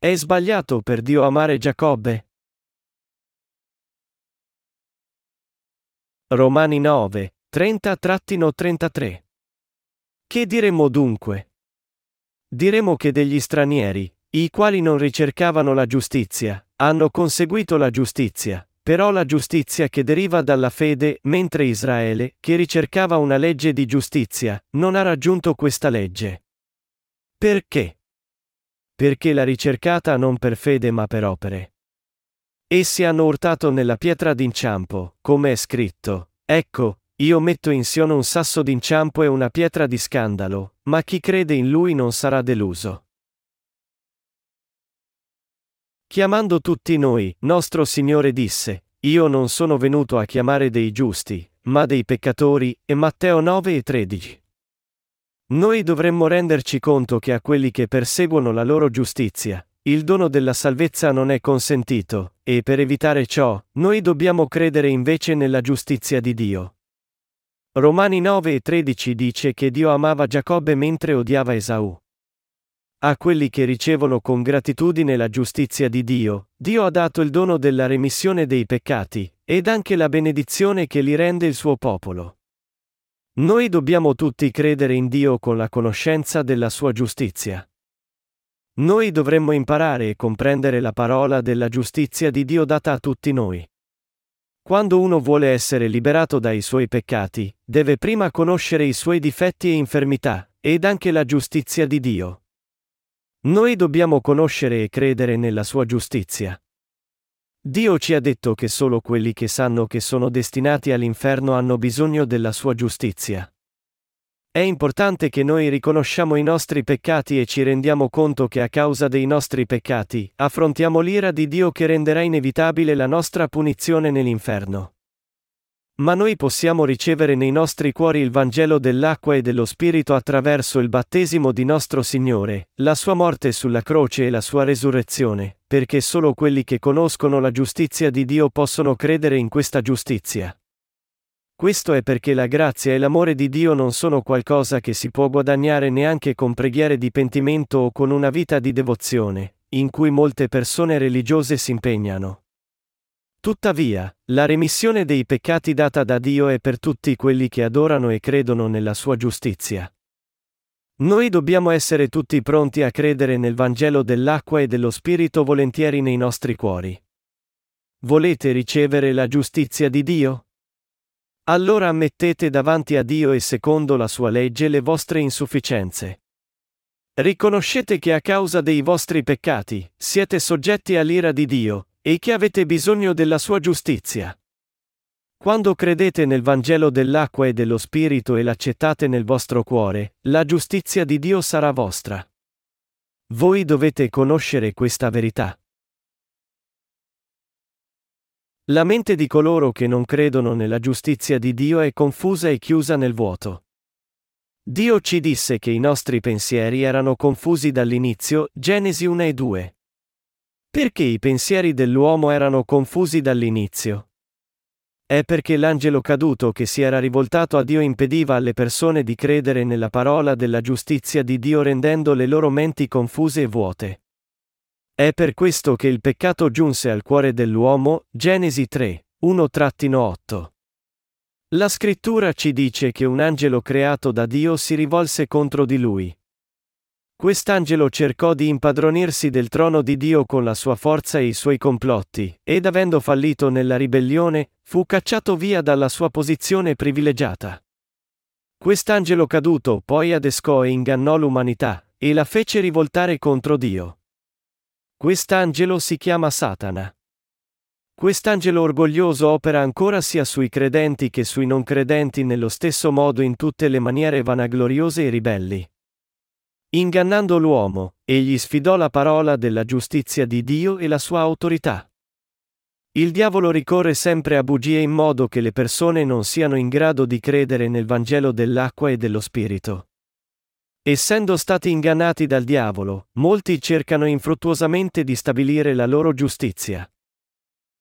È sbagliato per Dio amare Giacobbe? Romani 9, 30-33 Che diremmo dunque? Diremo che degli stranieri, i quali non ricercavano la giustizia, hanno conseguito la giustizia, però la giustizia che deriva dalla fede, mentre Israele, che ricercava una legge di giustizia, non ha raggiunto questa legge. Perché? Perché l'ha ricercata non per fede ma per opere. Essi hanno urtato nella pietra d'inciampo, come è scritto, ecco, io metto in Sion un sasso d'inciampo e una pietra di scandalo, ma chi crede in lui non sarà deluso. Chiamando tutti noi, nostro Signore disse, Io non sono venuto a chiamare dei giusti, ma dei peccatori, e Matteo 9 e 13. Noi dovremmo renderci conto che a quelli che perseguono la loro giustizia, il dono della salvezza non è consentito, e per evitare ciò, noi dobbiamo credere invece nella giustizia di Dio. Romani 9 e 13 dice che Dio amava Giacobbe mentre odiava Esaù. A quelli che ricevono con gratitudine la giustizia di Dio, Dio ha dato il dono della remissione dei peccati, ed anche la benedizione che li rende il suo popolo. Noi dobbiamo tutti credere in Dio con la conoscenza della sua giustizia. Noi dovremmo imparare e comprendere la parola della giustizia di Dio data a tutti noi. Quando uno vuole essere liberato dai suoi peccati, deve prima conoscere i suoi difetti e infermità, ed anche la giustizia di Dio. Noi dobbiamo conoscere e credere nella sua giustizia. Dio ci ha detto che solo quelli che sanno che sono destinati all'inferno hanno bisogno della sua giustizia. È importante che noi riconosciamo i nostri peccati e ci rendiamo conto che a causa dei nostri peccati, affrontiamo l'ira di Dio che renderà inevitabile la nostra punizione nell'inferno. Ma noi possiamo ricevere nei nostri cuori il Vangelo dell'acqua e dello Spirito attraverso il battesimo di nostro Signore, la sua morte sulla croce e la sua resurrezione, perché solo quelli che conoscono la giustizia di Dio possono credere in questa giustizia. Questo è perché la grazia e l'amore di Dio non sono qualcosa che si può guadagnare neanche con preghiere di pentimento o con una vita di devozione, in cui molte persone religiose si impegnano. Tuttavia, la remissione dei peccati data da Dio è per tutti quelli che adorano e credono nella sua giustizia. Noi dobbiamo essere tutti pronti a credere nel Vangelo dell'acqua e dello Spirito volentieri nei nostri cuori. Volete ricevere la giustizia di Dio? Allora ammettete davanti a Dio e secondo la sua legge le vostre insufficienze. Riconoscete che a causa dei vostri peccati siete soggetti all'ira di Dio, e che avete bisogno della sua giustizia. Quando credete nel Vangelo dell'acqua e dello Spirito e l'accettate nel vostro cuore, la giustizia di Dio sarà vostra. Voi dovete conoscere questa verità. La mente di coloro che non credono nella giustizia di Dio è confusa e chiusa nel vuoto. Dio ci disse che i nostri pensieri erano confusi dall'inizio, Genesi 1 e 2. Perché i pensieri dell'uomo erano confusi dall'inizio? È perché l'angelo caduto che si era rivoltato a Dio impediva alle persone di credere nella parola della giustizia di Dio rendendo le loro menti confuse e vuote. È per questo che il peccato giunse al cuore dell'uomo, Genesi 3, 1-8. La scrittura ci dice che un angelo creato da Dio si rivolse contro di lui. Quest'angelo cercò di impadronirsi del trono di Dio con la sua forza e i suoi complotti, ed avendo fallito nella ribellione, fu cacciato via dalla sua posizione privilegiata. Quest'angelo caduto poi adescò e ingannò l'umanità, e la fece rivoltare contro Dio. Quest'angelo si chiama Satana. Quest'angelo orgoglioso opera ancora sia sui credenti che sui non credenti nello stesso modo in tutte le maniere vanagloriose e ribelli. Ingannando l'uomo, egli sfidò la parola della giustizia di Dio e la sua autorità. Il diavolo ricorre sempre a bugie in modo che le persone non siano in grado di credere nel Vangelo dell'acqua e dello Spirito. Essendo stati ingannati dal diavolo, molti cercano infruttuosamente di stabilire la loro giustizia.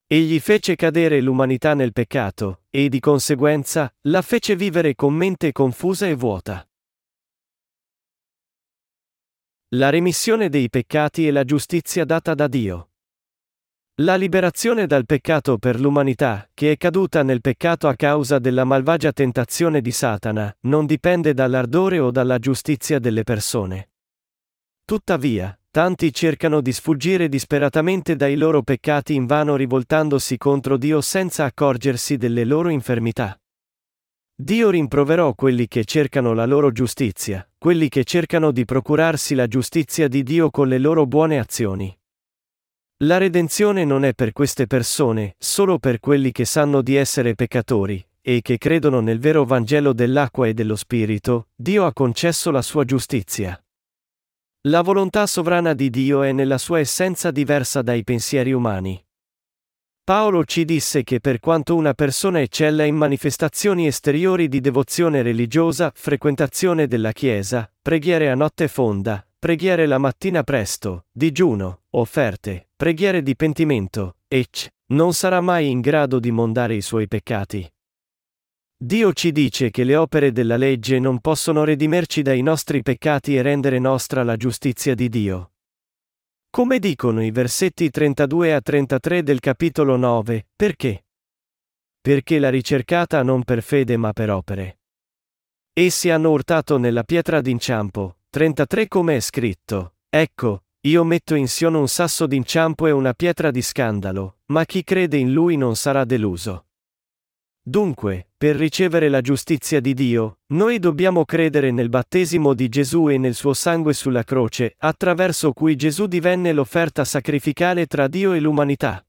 Egli fece cadere l'umanità nel peccato, e di conseguenza, la fece vivere con mente confusa e vuota. La remissione dei peccati e la giustizia data da Dio. La liberazione dal peccato per l'umanità, che è caduta nel peccato a causa della malvagia tentazione di Satana, non dipende dall'ardore o dalla giustizia delle persone. Tuttavia, tanti cercano di sfuggire disperatamente dai loro peccati invano rivoltandosi contro Dio senza accorgersi delle loro infermità. Dio rimproverò quelli che cercano la loro giustizia, quelli che cercano di procurarsi la giustizia di Dio con le loro buone azioni. La redenzione non è per queste persone, solo per quelli che sanno di essere peccatori, e che credono nel vero Vangelo dell'acqua e dello Spirito, Dio ha concesso la sua giustizia. La volontà sovrana di Dio è nella sua essenza diversa dai pensieri umani. Paolo ci disse che per quanto una persona eccella in manifestazioni esteriori di devozione religiosa, frequentazione della Chiesa, preghiere a notte fonda, preghiere la mattina presto, digiuno, offerte, preghiere di pentimento, ecc., non sarà mai in grado di mondare i suoi peccati. Dio ci dice che le opere della legge non possono redimerci dai nostri peccati e rendere nostra la giustizia di Dio. Come dicono i versetti 32 a 33 del capitolo 9, perché? Perché l'ha ricercata non per fede ma per opere. Essi hanno urtato nella pietra d'inciampo, 33 come è scritto, ecco, io metto in Sion un sasso d'inciampo e una pietra di scandalo, ma chi crede in lui non sarà deluso. Dunque, per ricevere la giustizia di Dio, noi dobbiamo credere nel battesimo di Gesù e nel suo sangue sulla croce, attraverso cui Gesù divenne l'offerta sacrificale tra Dio e l'umanità.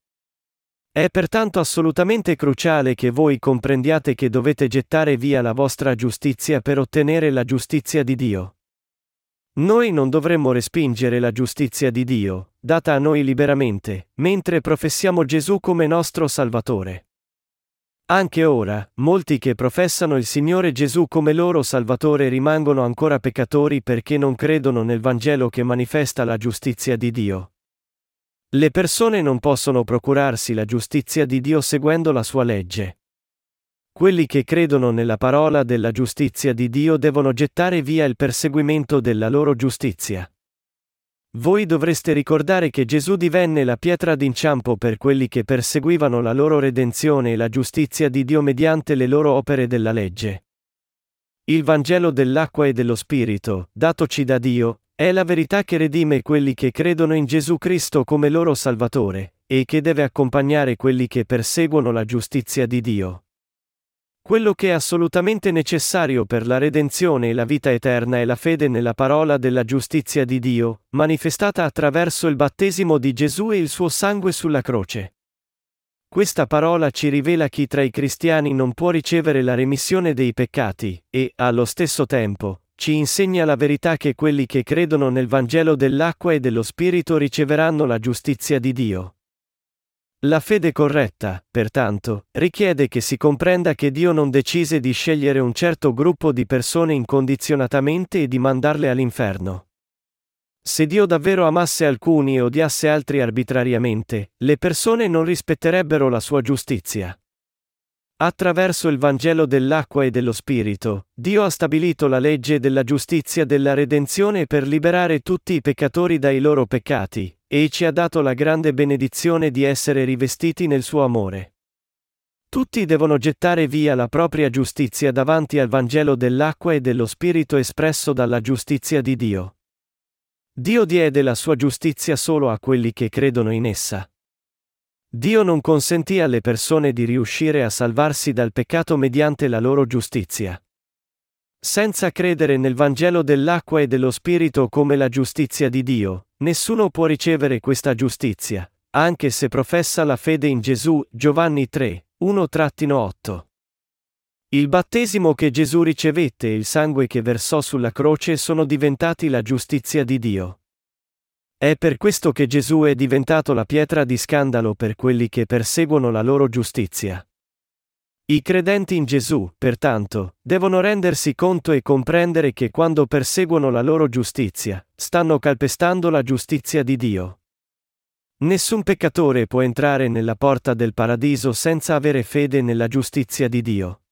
È pertanto assolutamente cruciale che voi comprendiate che dovete gettare via la vostra giustizia per ottenere la giustizia di Dio. Noi non dovremmo respingere la giustizia di Dio, data a noi liberamente, mentre professiamo Gesù come nostro Salvatore. Anche ora, molti che professano il Signore Gesù come loro Salvatore rimangono ancora peccatori perché non credono nel Vangelo che manifesta la giustizia di Dio. Le persone non possono procurarsi la giustizia di Dio seguendo la sua legge. Quelli che credono nella parola della giustizia di Dio devono gettare via il perseguimento della loro giustizia. Voi dovreste ricordare che Gesù divenne la pietra d'inciampo per quelli che perseguivano la loro redenzione e la giustizia di Dio mediante le loro opere della legge. Il Vangelo dell'acqua e dello Spirito, datoci da Dio, è la verità che redime quelli che credono in Gesù Cristo come loro Salvatore, e che deve accompagnare quelli che perseguono la giustizia di Dio. Quello che è assolutamente necessario per la redenzione e la vita eterna è la fede nella parola della giustizia di Dio, manifestata attraverso il battesimo di Gesù e il suo sangue sulla croce. Questa parola ci rivela chi tra i cristiani non può ricevere la remissione dei peccati, e, allo stesso tempo, ci insegna la verità che quelli che credono nel Vangelo dell'acqua e dello Spirito riceveranno la giustizia di Dio. La fede corretta, pertanto, richiede che si comprenda che Dio non decise di scegliere un certo gruppo di persone incondizionatamente e di mandarle all'inferno. Se Dio davvero amasse alcuni e odiasse altri arbitrariamente, le persone non rispetterebbero la sua giustizia. Attraverso il Vangelo dell'acqua e dello Spirito, Dio ha stabilito la legge della giustizia della redenzione per liberare tutti i peccatori dai loro peccati, e ci ha dato la grande benedizione di essere rivestiti nel suo amore. Tutti devono gettare via la propria giustizia davanti al Vangelo dell'acqua e dello Spirito espresso dalla giustizia di Dio. Dio diede la sua giustizia solo a quelli che credono in essa. Dio non consentì alle persone di riuscire a salvarsi dal peccato mediante la loro giustizia. Senza credere nel Vangelo dell'acqua e dello Spirito come la giustizia di Dio, nessuno può ricevere questa giustizia, anche se professa la fede in Gesù. Giovanni 3, 1-8. Il battesimo che Gesù ricevette e il sangue che versò sulla croce sono diventati la giustizia di Dio. È per questo che Gesù è diventato la pietra di scandalo per quelli che perseguono la loro giustizia. I credenti in Gesù, pertanto, devono rendersi conto e comprendere che quando perseguono la loro giustizia, stanno calpestando la giustizia di Dio. Nessun peccatore può entrare nella porta del paradiso senza avere fede nella giustizia di Dio.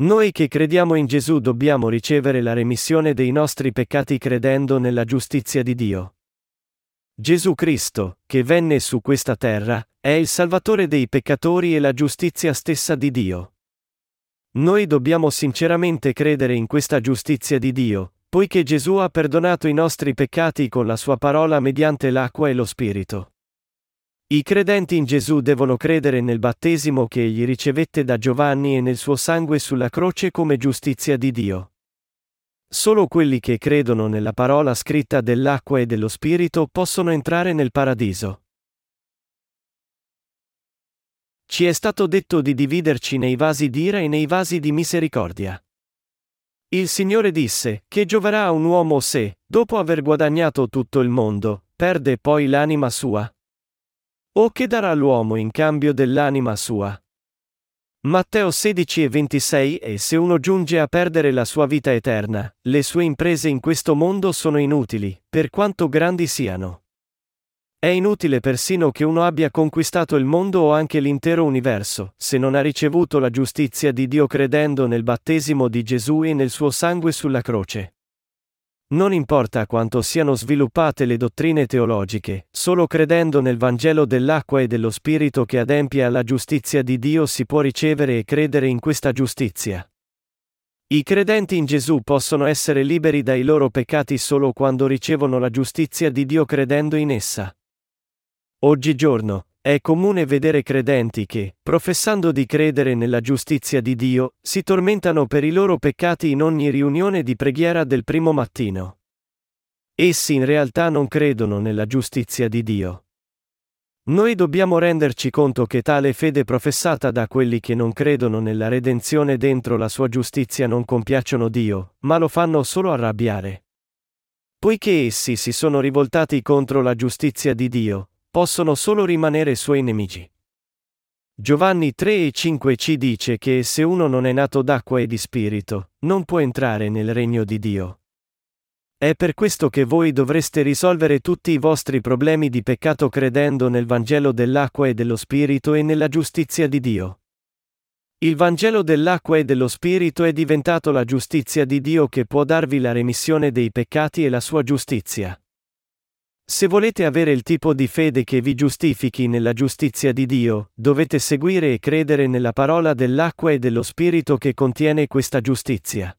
Noi che crediamo in Gesù dobbiamo ricevere la remissione dei nostri peccati credendo nella giustizia di Dio. Gesù Cristo, che venne su questa terra, è il Salvatore dei peccatori e la giustizia stessa di Dio. Noi dobbiamo sinceramente credere in questa giustizia di Dio, poiché Gesù ha perdonato i nostri peccati con la sua parola mediante l'acqua e lo Spirito. I credenti in Gesù devono credere nel battesimo che egli ricevette da Giovanni e nel suo sangue sulla croce come giustizia di Dio. Solo quelli che credono nella parola scritta dell'acqua e dello Spirito possono entrare nel paradiso. Ci è stato detto di dividerci nei vasi d'ira e nei vasi di misericordia. Il Signore disse, che gioverà a un uomo se, dopo aver guadagnato tutto il mondo, perde poi l'anima sua? O che darà l'uomo in cambio dell'anima sua? Matteo 16 e 26 E se uno giunge a perdere la sua vita eterna, le sue imprese in questo mondo sono inutili, per quanto grandi siano. È inutile persino che uno abbia conquistato il mondo o anche l'intero universo, se non ha ricevuto la giustizia di Dio credendo nel battesimo di Gesù e nel suo sangue sulla croce. Non importa quanto siano sviluppate le dottrine teologiche, solo credendo nel Vangelo dell'acqua e dello Spirito che adempie alla giustizia di Dio si può ricevere e credere in questa giustizia. I credenti in Gesù possono essere liberi dai loro peccati solo quando ricevono la giustizia di Dio credendo in essa. Oggigiorno, è comune vedere credenti che, professando di credere nella giustizia di Dio, si tormentano per i loro peccati in ogni riunione di preghiera del primo mattino. Essi in realtà non credono nella giustizia di Dio. Noi dobbiamo renderci conto che tale fede professata da quelli che non credono nella redenzione dentro la sua giustizia non compiacciono Dio, ma lo fanno solo arrabbiare. Poiché essi si sono rivoltati contro la giustizia di Dio, possono solo rimanere suoi nemici. Giovanni 3 e 5 ci dice che se uno non è nato d'acqua e di spirito, non può entrare nel regno di Dio. È per questo che voi dovreste risolvere tutti i vostri problemi di peccato credendo nel Vangelo dell'acqua e dello Spirito e nella giustizia di Dio. Il Vangelo dell'acqua e dello Spirito è diventato la giustizia di Dio che può darvi la remissione dei peccati e la sua giustizia. Se volete avere il tipo di fede che vi giustifichi nella giustizia di Dio, dovete seguire e credere nella parola dell'acqua e dello Spirito che contiene questa giustizia.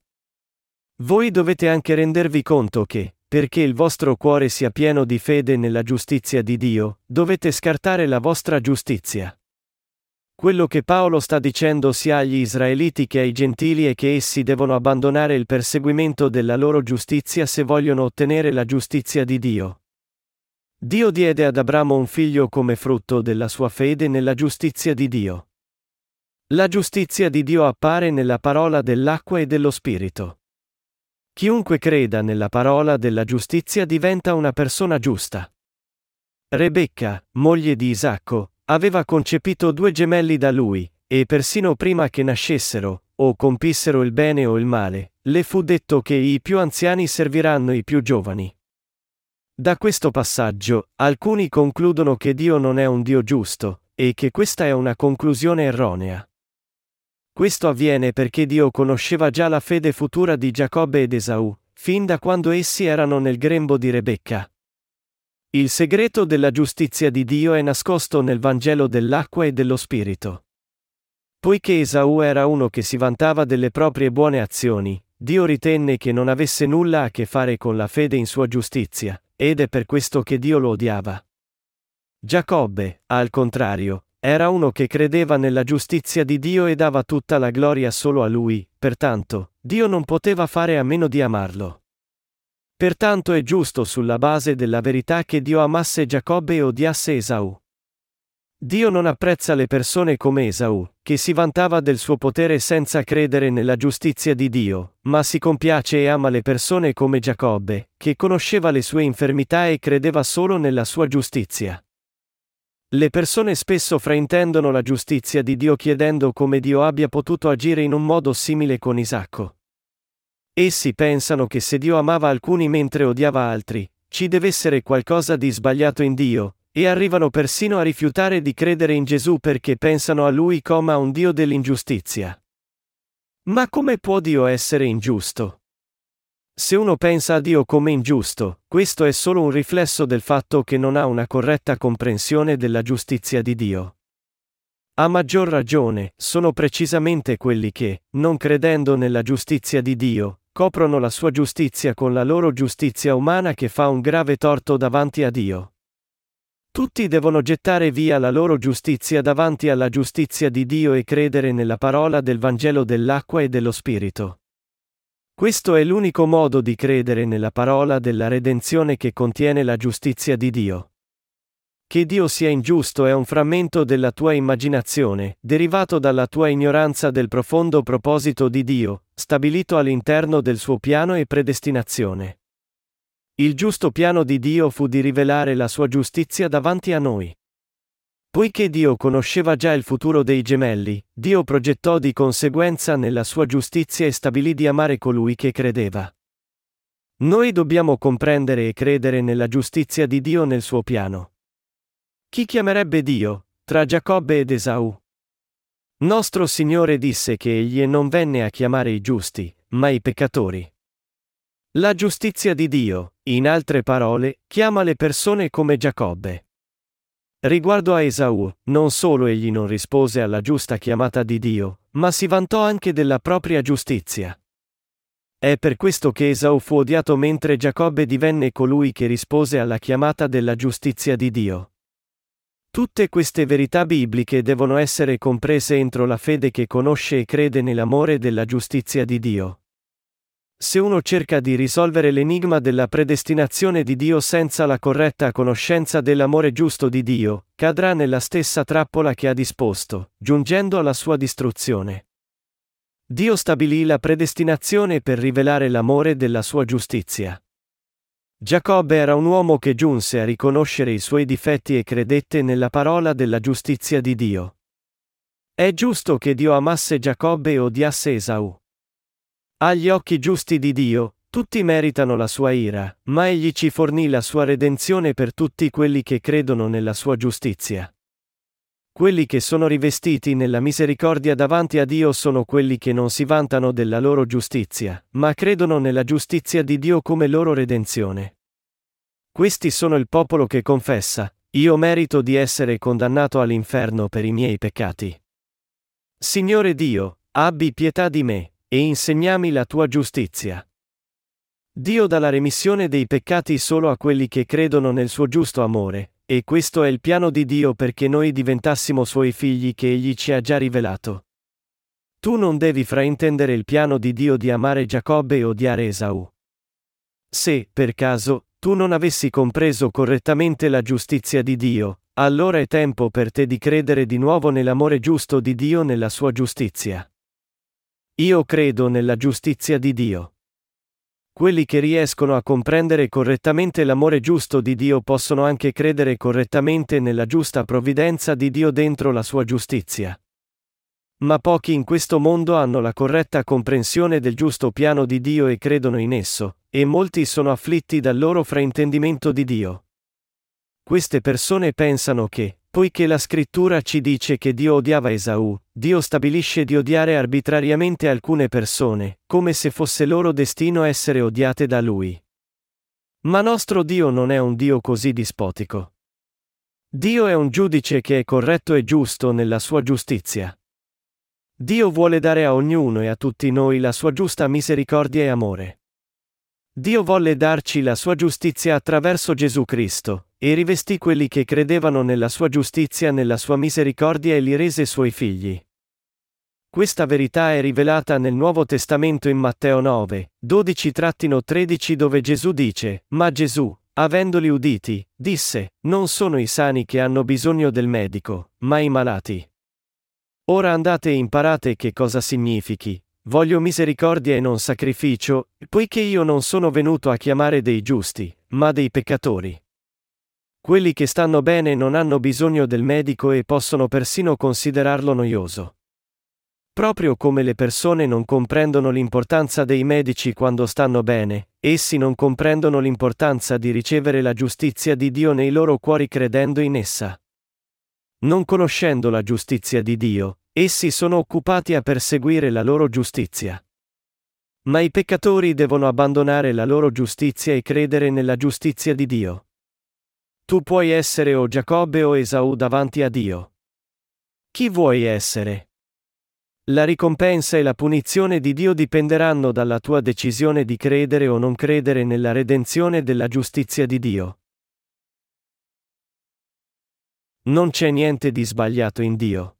Voi dovete anche rendervi conto che, perché il vostro cuore sia pieno di fede nella giustizia di Dio, dovete scartare la vostra giustizia. Quello che Paolo sta dicendo sia agli israeliti che ai gentili è che essi devono abbandonare il perseguimento della loro giustizia se vogliono ottenere la giustizia di Dio. Dio diede ad Abramo un figlio come frutto della sua fede nella giustizia di Dio. La giustizia di Dio appare nella parola dell'acqua e dello Spirito. Chiunque creda nella parola della giustizia diventa una persona giusta. Rebecca, moglie di Isacco, aveva concepito due gemelli da lui, e persino prima che nascessero, o compissero il bene o il male, le fu detto che i più anziani serviranno i più giovani. Da questo passaggio, alcuni concludono che Dio non è un Dio giusto, e che questa è una conclusione erronea. Questo avviene perché Dio conosceva già la fede futura di Giacobbe ed Esaù, fin da quando essi erano nel grembo di Rebecca. Il segreto della giustizia di Dio è nascosto nel Vangelo dell'acqua e dello Spirito. Poiché Esaù era uno che si vantava delle proprie buone azioni, Dio ritenne che non avesse nulla a che fare con la fede in sua giustizia, ed è per questo che Dio lo odiava. Giacobbe, al contrario, era uno che credeva nella giustizia di Dio e dava tutta la gloria solo a lui, pertanto, Dio non poteva fare a meno di amarlo. Pertanto è giusto sulla base della verità che Dio amasse Giacobbe e odiasse Esaù. Dio non apprezza le persone come Esaù, che si vantava del suo potere senza credere nella giustizia di Dio, ma si compiace e ama le persone come Giacobbe, che conosceva le sue infermità e credeva solo nella sua giustizia. Le persone spesso fraintendono la giustizia di Dio chiedendo come Dio abbia potuto agire in un modo simile con Isacco. Essi pensano che se Dio amava alcuni mentre odiava altri, ci deve essere qualcosa di sbagliato in Dio, e arrivano persino a rifiutare di credere in Gesù perché pensano a Lui come a un Dio dell'ingiustizia. Ma come può Dio essere ingiusto? Se uno pensa a Dio come ingiusto, questo è solo un riflesso del fatto che non ha una corretta comprensione della giustizia di Dio. A maggior ragione, sono precisamente quelli che, non credendo nella giustizia di Dio, coprono la sua giustizia con la loro giustizia umana che fa un grave torto davanti a Dio. Tutti devono gettare via la loro giustizia davanti alla giustizia di Dio e credere nella parola del Vangelo dell'acqua e dello Spirito. Questo è l'unico modo di credere nella parola della redenzione che contiene la giustizia di Dio. Che Dio sia ingiusto è un frammento della tua immaginazione, derivato dalla tua ignoranza del profondo proposito di Dio, stabilito all'interno del suo piano e predestinazione. Il giusto piano di Dio fu di rivelare la sua giustizia davanti a noi. Poiché Dio conosceva già il futuro dei gemelli, Dio progettò di conseguenza nella sua giustizia e stabilì di amare colui che credeva. Noi dobbiamo comprendere e credere nella giustizia di Dio nel suo piano. Chi chiamerebbe Dio, tra Giacobbe ed Esau? Nostro Signore disse che egli non venne a chiamare i giusti, ma i peccatori. La giustizia di Dio, in altre parole, chiama le persone come Giacobbe. Riguardo a Esau, non solo egli non rispose alla giusta chiamata di Dio, ma si vantò anche della propria giustizia. È per questo che Esau fu odiato mentre Giacobbe divenne colui che rispose alla chiamata della giustizia di Dio. Tutte queste verità bibliche devono essere comprese entro la fede che conosce e crede nell'amore della giustizia di Dio. Se uno cerca di risolvere l'enigma della predestinazione di Dio senza la corretta conoscenza dell'amore giusto di Dio, cadrà nella stessa trappola che ha disposto, giungendo alla sua distruzione. Dio stabilì la predestinazione per rivelare l'amore della sua giustizia. Giacobbe era un uomo che giunse a riconoscere i suoi difetti e credette nella parola della giustizia di Dio. È giusto che Dio amasse Giacobbe e odiasse Esau. Agli occhi giusti di Dio, tutti meritano la sua ira, ma egli ci fornì la sua redenzione per tutti quelli che credono nella sua giustizia. Quelli che sono rivestiti nella misericordia davanti a Dio sono quelli che non si vantano della loro giustizia, ma credono nella giustizia di Dio come loro redenzione. Questi sono il popolo che confessa, io merito di essere condannato all'inferno per i miei peccati. Signore Dio, abbi pietà di me, e insegnami la tua giustizia. Dio dà la remissione dei peccati solo a quelli che credono nel suo giusto amore, e questo è il piano di Dio perché noi diventassimo suoi figli che egli ci ha già rivelato. Tu non devi fraintendere il piano di Dio di amare Giacobbe e odiare Esau. Se, per caso, tu non avessi compreso correttamente la giustizia di Dio, allora è tempo per te di credere di nuovo nell'amore giusto di Dio nella sua giustizia. Io credo nella giustizia di Dio. Quelli che riescono a comprendere correttamente l'amore giusto di Dio possono anche credere correttamente nella giusta provvidenza di Dio dentro la sua giustizia. Ma pochi in questo mondo hanno la corretta comprensione del giusto piano di Dio e credono in esso, e molti sono afflitti dal loro fraintendimento di Dio. Queste persone pensano che, Poiché la scrittura ci dice che Dio odiava Esaù, Dio stabilisce di odiare arbitrariamente alcune persone, come se fosse loro destino essere odiate da Lui. Ma nostro Dio non è un Dio così dispotico. Dio è un giudice che è corretto e giusto nella sua giustizia. Dio vuole dare a ognuno e a tutti noi la sua giusta misericordia e amore. Dio volle darci la sua giustizia attraverso Gesù Cristo, e rivestì quelli che credevano nella sua giustizia nella sua misericordia e li rese suoi figli. Questa verità è rivelata nel Nuovo Testamento in Matteo 9, 12-13 dove Gesù dice, Ma Gesù, avendoli uditi, disse, Non sono i sani che hanno bisogno del medico, ma i malati. Ora andate e imparate che cosa significhi, Voglio misericordia e non sacrificio, poiché io non sono venuto a chiamare dei giusti, ma dei peccatori. Quelli che stanno bene non hanno bisogno del medico e possono persino considerarlo noioso. Proprio come le persone non comprendono l'importanza dei medici quando stanno bene, essi non comprendono l'importanza di ricevere la giustizia di Dio nei loro cuori credendo in essa. Non conoscendo la giustizia di Dio, essi sono occupati a perseguire la loro giustizia. Ma i peccatori devono abbandonare la loro giustizia e credere nella giustizia di Dio. Tu puoi essere o Giacobbe o Esau davanti a Dio. Chi vuoi essere? La ricompensa e la punizione di Dio dipenderanno dalla tua decisione di credere o non credere nella redenzione della giustizia di Dio. Non c'è niente di sbagliato in Dio.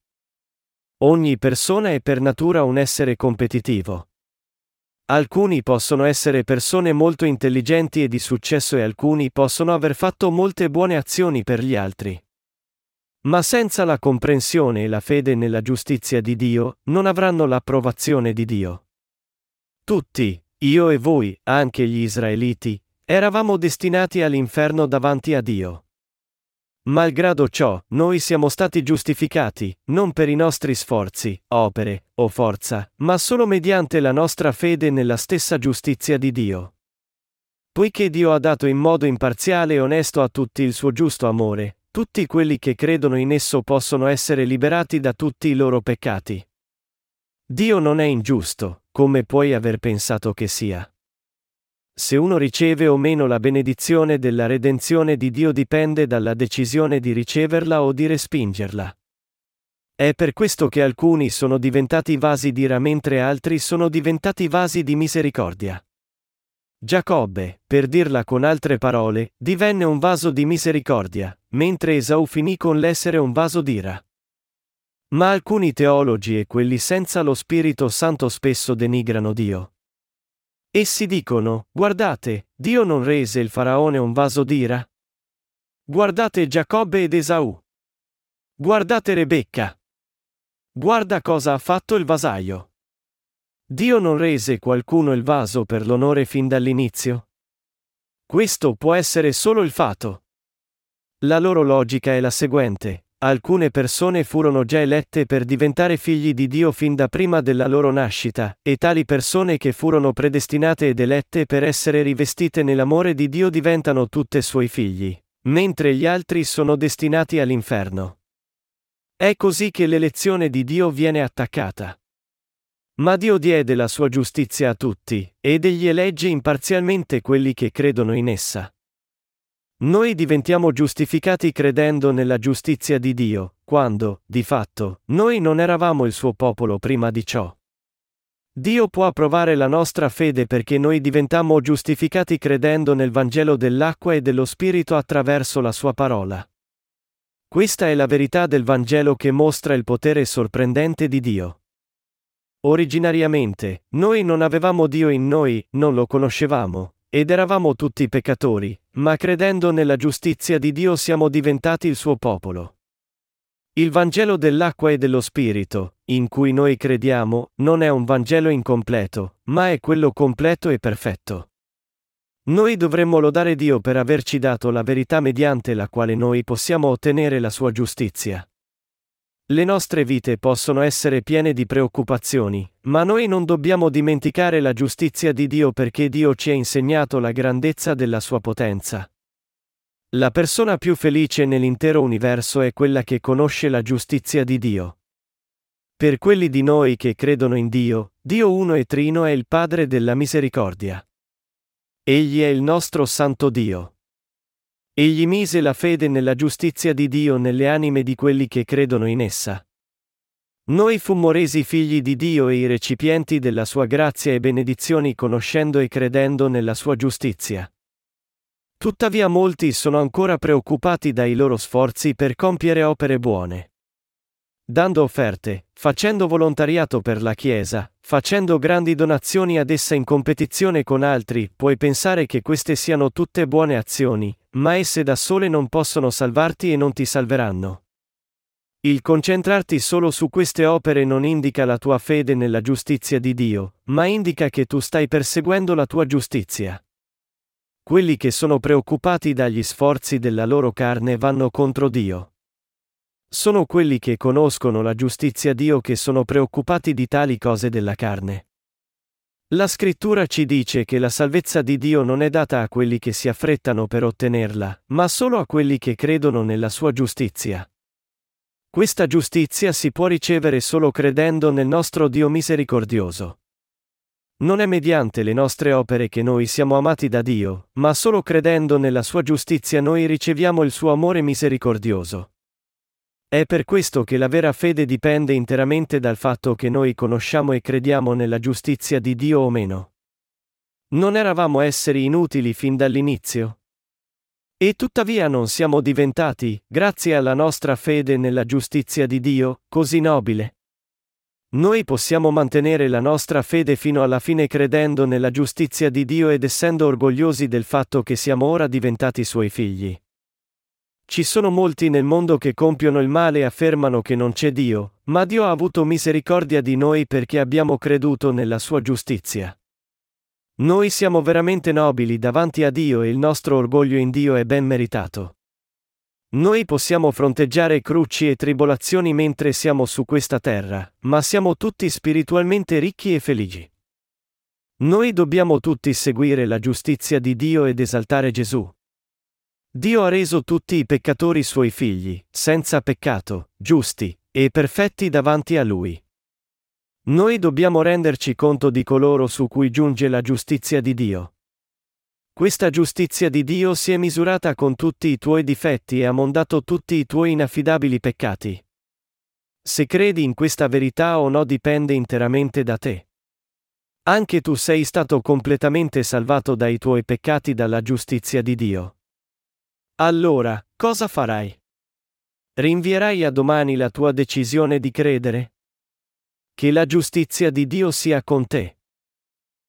Ogni persona è per natura un essere competitivo. Alcuni possono essere persone molto intelligenti e di successo e alcuni possono aver fatto molte buone azioni per gli altri. Ma senza la comprensione e la fede nella giustizia di Dio, non avranno l'approvazione di Dio. Tutti, io e voi, anche gli israeliti, eravamo destinati all'inferno davanti a Dio. Malgrado ciò, noi siamo stati giustificati, non per i nostri sforzi, opere, o forza, ma solo mediante la nostra fede nella stessa giustizia di Dio. Poiché Dio ha dato in modo imparziale e onesto a tutti il suo giusto amore, tutti quelli che credono in esso possono essere liberati da tutti i loro peccati. Dio non è ingiusto, come puoi aver pensato che sia. Se uno riceve o meno la benedizione della redenzione di Dio dipende dalla decisione di riceverla o di respingerla. È per questo che alcuni sono diventati vasi di ira mentre altri sono diventati vasi di misericordia. Giacobbe, per dirla con altre parole, divenne un vaso di misericordia, mentre Esau finì con l'essere un vaso d'ira. Ma alcuni teologi e quelli senza lo Spirito Santo spesso denigrano Dio. Essi dicono, guardate, Dio non rese il faraone un vaso d'ira? Guardate Giacobbe ed Esau. Guardate Rebecca. Guarda cosa ha fatto il vasaio. Dio non rese qualcuno il vaso per l'onore fin dall'inizio? Questo può essere solo il fatto. La loro logica è la seguente. Alcune persone furono già elette per diventare figli di Dio fin da prima della loro nascita, e tali persone che furono predestinate ed elette per essere rivestite nell'amore di Dio diventano tutte suoi figli, mentre gli altri sono destinati all'inferno. È così che l'elezione di Dio viene attaccata. Ma Dio diede la sua giustizia a tutti, ed egli elegge imparzialmente quelli che credono in essa. Noi diventiamo giustificati credendo nella giustizia di Dio, quando, di fatto, noi non eravamo il suo popolo prima di ciò. Dio può approvare la nostra fede perché noi diventammo giustificati credendo nel Vangelo dell'acqua e dello Spirito attraverso la sua parola. Questa è la verità del Vangelo che mostra il potere sorprendente di Dio. Originariamente, noi non avevamo Dio in noi, non lo conoscevamo, ed eravamo tutti peccatori, ma credendo nella giustizia di Dio siamo diventati il suo popolo. Il Vangelo dell'acqua e dello Spirito, in cui noi crediamo, non è un Vangelo incompleto, ma è quello completo e perfetto. Noi dovremmo lodare Dio per averci dato la verità mediante la quale noi possiamo ottenere la sua giustizia. Le nostre vite possono essere piene di preoccupazioni, ma noi non dobbiamo dimenticare la giustizia di Dio perché Dio ci ha insegnato la grandezza della sua potenza. La persona più felice nell'intero universo è quella che conosce la giustizia di Dio. Per quelli di noi che credono in Dio, Dio uno e trino è il Padre della misericordia. Egli è il nostro Santo Dio. Egli mise la fede nella giustizia di Dio nelle anime di quelli che credono in essa. Noi fummo resi figli di Dio e i recipienti della sua grazia e benedizioni conoscendo e credendo nella sua giustizia. Tuttavia molti sono ancora preoccupati dai loro sforzi per compiere opere buone. Dando offerte, facendo volontariato per la Chiesa, facendo grandi donazioni ad essa in competizione con altri, puoi pensare che queste siano tutte buone azioni, ma esse da sole non possono salvarti e non ti salveranno. Il concentrarti solo su queste opere non indica la tua fede nella giustizia di Dio, ma indica che tu stai perseguendo la tua giustizia. Quelli che sono preoccupati dagli sforzi della loro carne vanno contro Dio. Sono quelli che conoscono la giustizia Dio che sono preoccupati di tali cose della carne. La scrittura ci dice che la salvezza di Dio non è data a quelli che si affrettano per ottenerla, ma solo a quelli che credono nella sua giustizia. Questa giustizia si può ricevere solo credendo nel nostro Dio misericordioso. Non è mediante le nostre opere che noi siamo amati da Dio, ma solo credendo nella sua giustizia noi riceviamo il suo amore misericordioso. È per questo che la vera fede dipende interamente dal fatto che noi conosciamo e crediamo nella giustizia di Dio o meno. Non eravamo esseri inutili fin dall'inizio? E tuttavia non siamo diventati, grazie alla nostra fede nella giustizia di Dio, così nobile. Noi possiamo mantenere la nostra fede fino alla fine credendo nella giustizia di Dio ed essendo orgogliosi del fatto che siamo ora diventati suoi figli. Ci sono molti nel mondo che compiono il male e affermano che non c'è Dio, ma Dio ha avuto misericordia di noi perché abbiamo creduto nella sua giustizia. Noi siamo veramente nobili davanti a Dio e il nostro orgoglio in Dio è ben meritato. Noi possiamo fronteggiare cruci e tribolazioni mentre siamo su questa terra, ma siamo tutti spiritualmente ricchi e felici. Noi dobbiamo tutti seguire la giustizia di Dio ed esaltare Gesù. Dio ha reso tutti i peccatori suoi figli, senza peccato, giusti e perfetti davanti a Lui. Noi dobbiamo renderci conto di coloro su cui giunge la giustizia di Dio. Questa giustizia di Dio si è misurata con tutti i tuoi difetti e ha mondato tutti i tuoi inaffidabili peccati. Se credi in questa verità o no dipende interamente da te. Anche tu sei stato completamente salvato dai tuoi peccati dalla giustizia di Dio. Allora, cosa farai? Rinvierai a domani la tua decisione di credere? Che la giustizia di Dio sia con te.